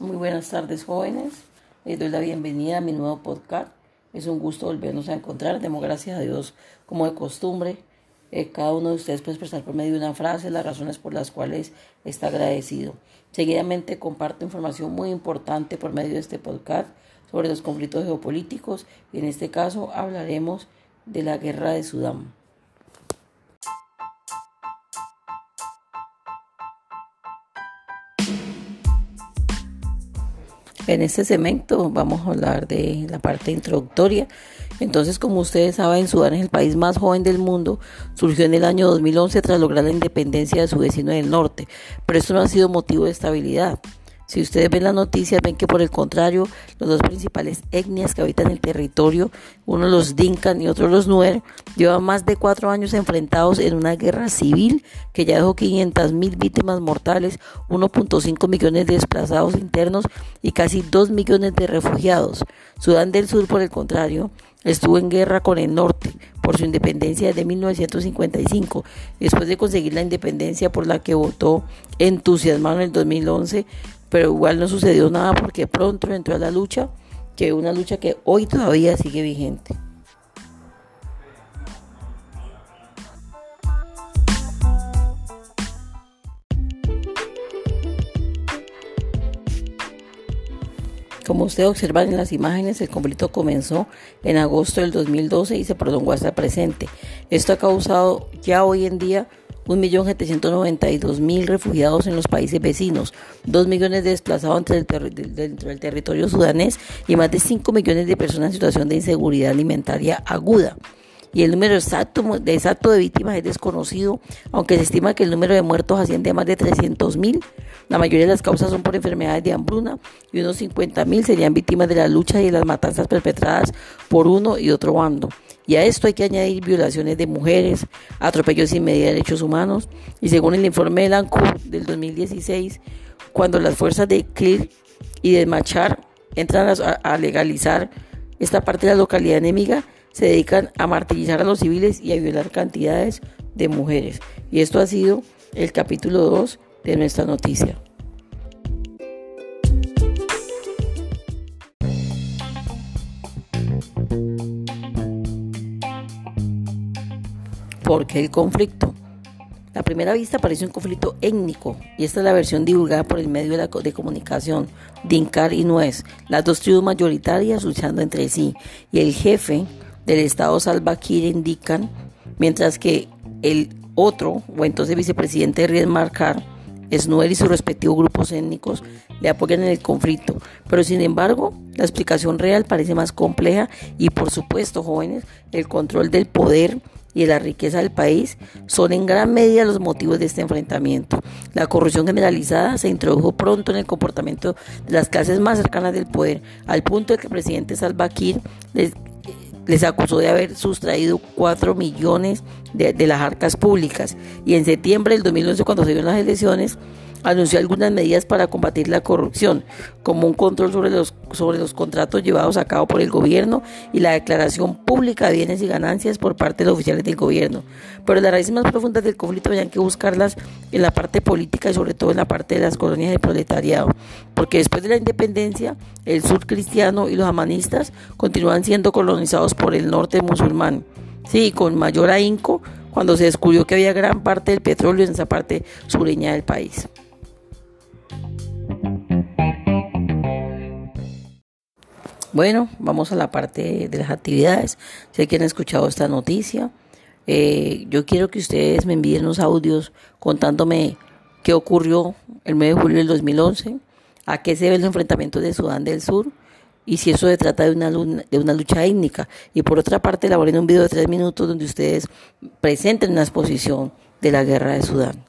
Muy buenas tardes jóvenes, les doy la bienvenida a mi nuevo podcast. Es un gusto volvernos a encontrar, demos gracias a Dios como de costumbre. Eh, cada uno de ustedes puede expresar por medio de una frase las razones por las cuales está agradecido. Seguidamente comparto información muy importante por medio de este podcast sobre los conflictos geopolíticos y en este caso hablaremos de la guerra de Sudán. En este segmento vamos a hablar de la parte introductoria. Entonces, como ustedes saben, Sudán es el país más joven del mundo. Surgió en el año 2011 tras lograr la independencia de su vecino del norte, pero esto no ha sido motivo de estabilidad. Si ustedes ven las noticias, ven que por el contrario, las dos principales etnias que habitan el territorio, uno los Dinkan y otro los Nuer, llevan más de cuatro años enfrentados en una guerra civil que ya dejó 500 mil víctimas mortales, 1.5 millones de desplazados internos y casi 2 millones de refugiados. Sudán del Sur, por el contrario, estuvo en guerra con el norte por su independencia desde 1955, después de conseguir la independencia por la que votó entusiasmado en el 2011 pero igual no sucedió nada porque pronto entró a la lucha, que es una lucha que hoy todavía sigue vigente. Como ustedes observan en las imágenes, el conflicto comenzó en agosto del 2012 y se prolongó hasta el presente. Esto ha causado ya hoy en día 1.792.000 refugiados en los países vecinos, 2 millones de desplazados dentro del, territorio sudanés y más de 5 millones de personas en situación de inseguridad alimentaria aguda y el número exacto de, de víctimas es desconocido, aunque se estima que el número de muertos asciende a más de 300.000. La mayoría de las causas son por enfermedades de hambruna y unos 50.000 serían víctimas de la lucha y las matanzas perpetradas por uno y otro bando. Y a esto hay que añadir violaciones de mujeres, atropellos sin medida de derechos humanos. Y según el informe de ANCUR del 2016, cuando las fuerzas de Clear y de Machar entran a, legalizar esta parte de la localidad enemiga, se dedican a martirizar a los civiles y a violar cantidades de mujeres. Y esto ha sido el capítulo 2 de nuestra noticia. ¿Por qué el conflicto? A primera vista parece un conflicto étnico y esta es la versión divulgada por el medio de, la, de comunicación Dincar y Nuez, las dos tribus mayoritarias luchando entre sí y el jefe del estado Salva Kiir indican, mientras que el otro, o entonces vicepresidente Ried Marcar, Snoer y sus respectivos grupos étnicos le apoyan en el conflicto, pero sin embargo la explicación real parece más compleja y por supuesto jóvenes, el control del poder y de la riqueza del país son en gran medida los motivos de este enfrentamiento. La corrupción generalizada se introdujo pronto en el comportamiento de las clases más cercanas del poder, al punto de que el presidente Salva Kiir les, acusó de haber sustraído 4 millones de, de, las arcas públicas y en septiembre del 2011 cuando se dieron las elecciones anunció algunas medidas para combatir la corrupción, como un control sobre los, sobre los contratos llevados a cabo por el gobierno y la declaración pública de bienes y ganancias por parte de los oficiales del gobierno. Pero las raíces más profundas del conflicto habían que buscarlas en la parte política y sobre todo en la parte de las colonias del proletariado, porque después de la independencia, el sur cristiano y los amanistas continúan siendo colonizados por el norte musulmán. Sí, con mayor ahínco cuando se descubrió que había gran parte del petróleo en esa parte sureña del país. Bueno, vamos a la parte de las actividades. Sé que han escuchado esta noticia. Eh, yo quiero que ustedes me envíen los audios contándome qué ocurrió el mes de julio del 2011, a qué se debe el enfrentamiento de Sudán del Sur y si eso se trata de una, de una lucha étnica. Y por otra parte, elaboré un video de tres minutos donde ustedes presenten una exposición de la guerra de Sudán.